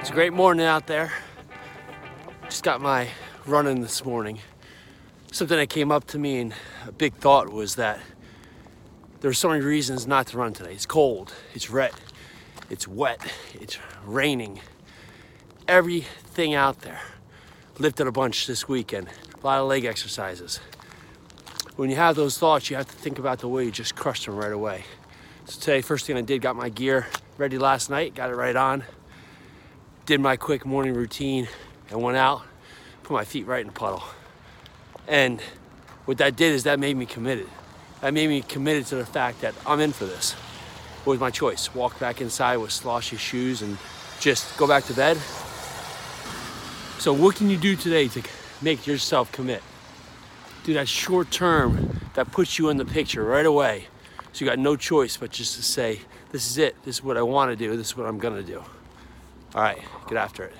It's a great morning out there. Just got my running this morning. Something that came up to me and a big thought was that there are so many reasons not to run today. It's cold, it's red, it's wet, it's raining. Everything out there. Lifted a bunch this weekend, a lot of leg exercises. When you have those thoughts, you have to think about the way you just crushed them right away. So today, first thing I did, got my gear ready last night, got it right on, did my quick morning routine, and went out, put my feet right in the puddle. And what that did is that made me committed. That made me committed to the fact that I'm in for this. It was my choice. Walk back inside with sloshy shoes and just go back to bed. So what can you do today to make yourself commit? Do that short term that puts you in the picture right away. So you got no choice but just to say, this is it. This is what I want to do. This is what I'm going to do. All right, get after it.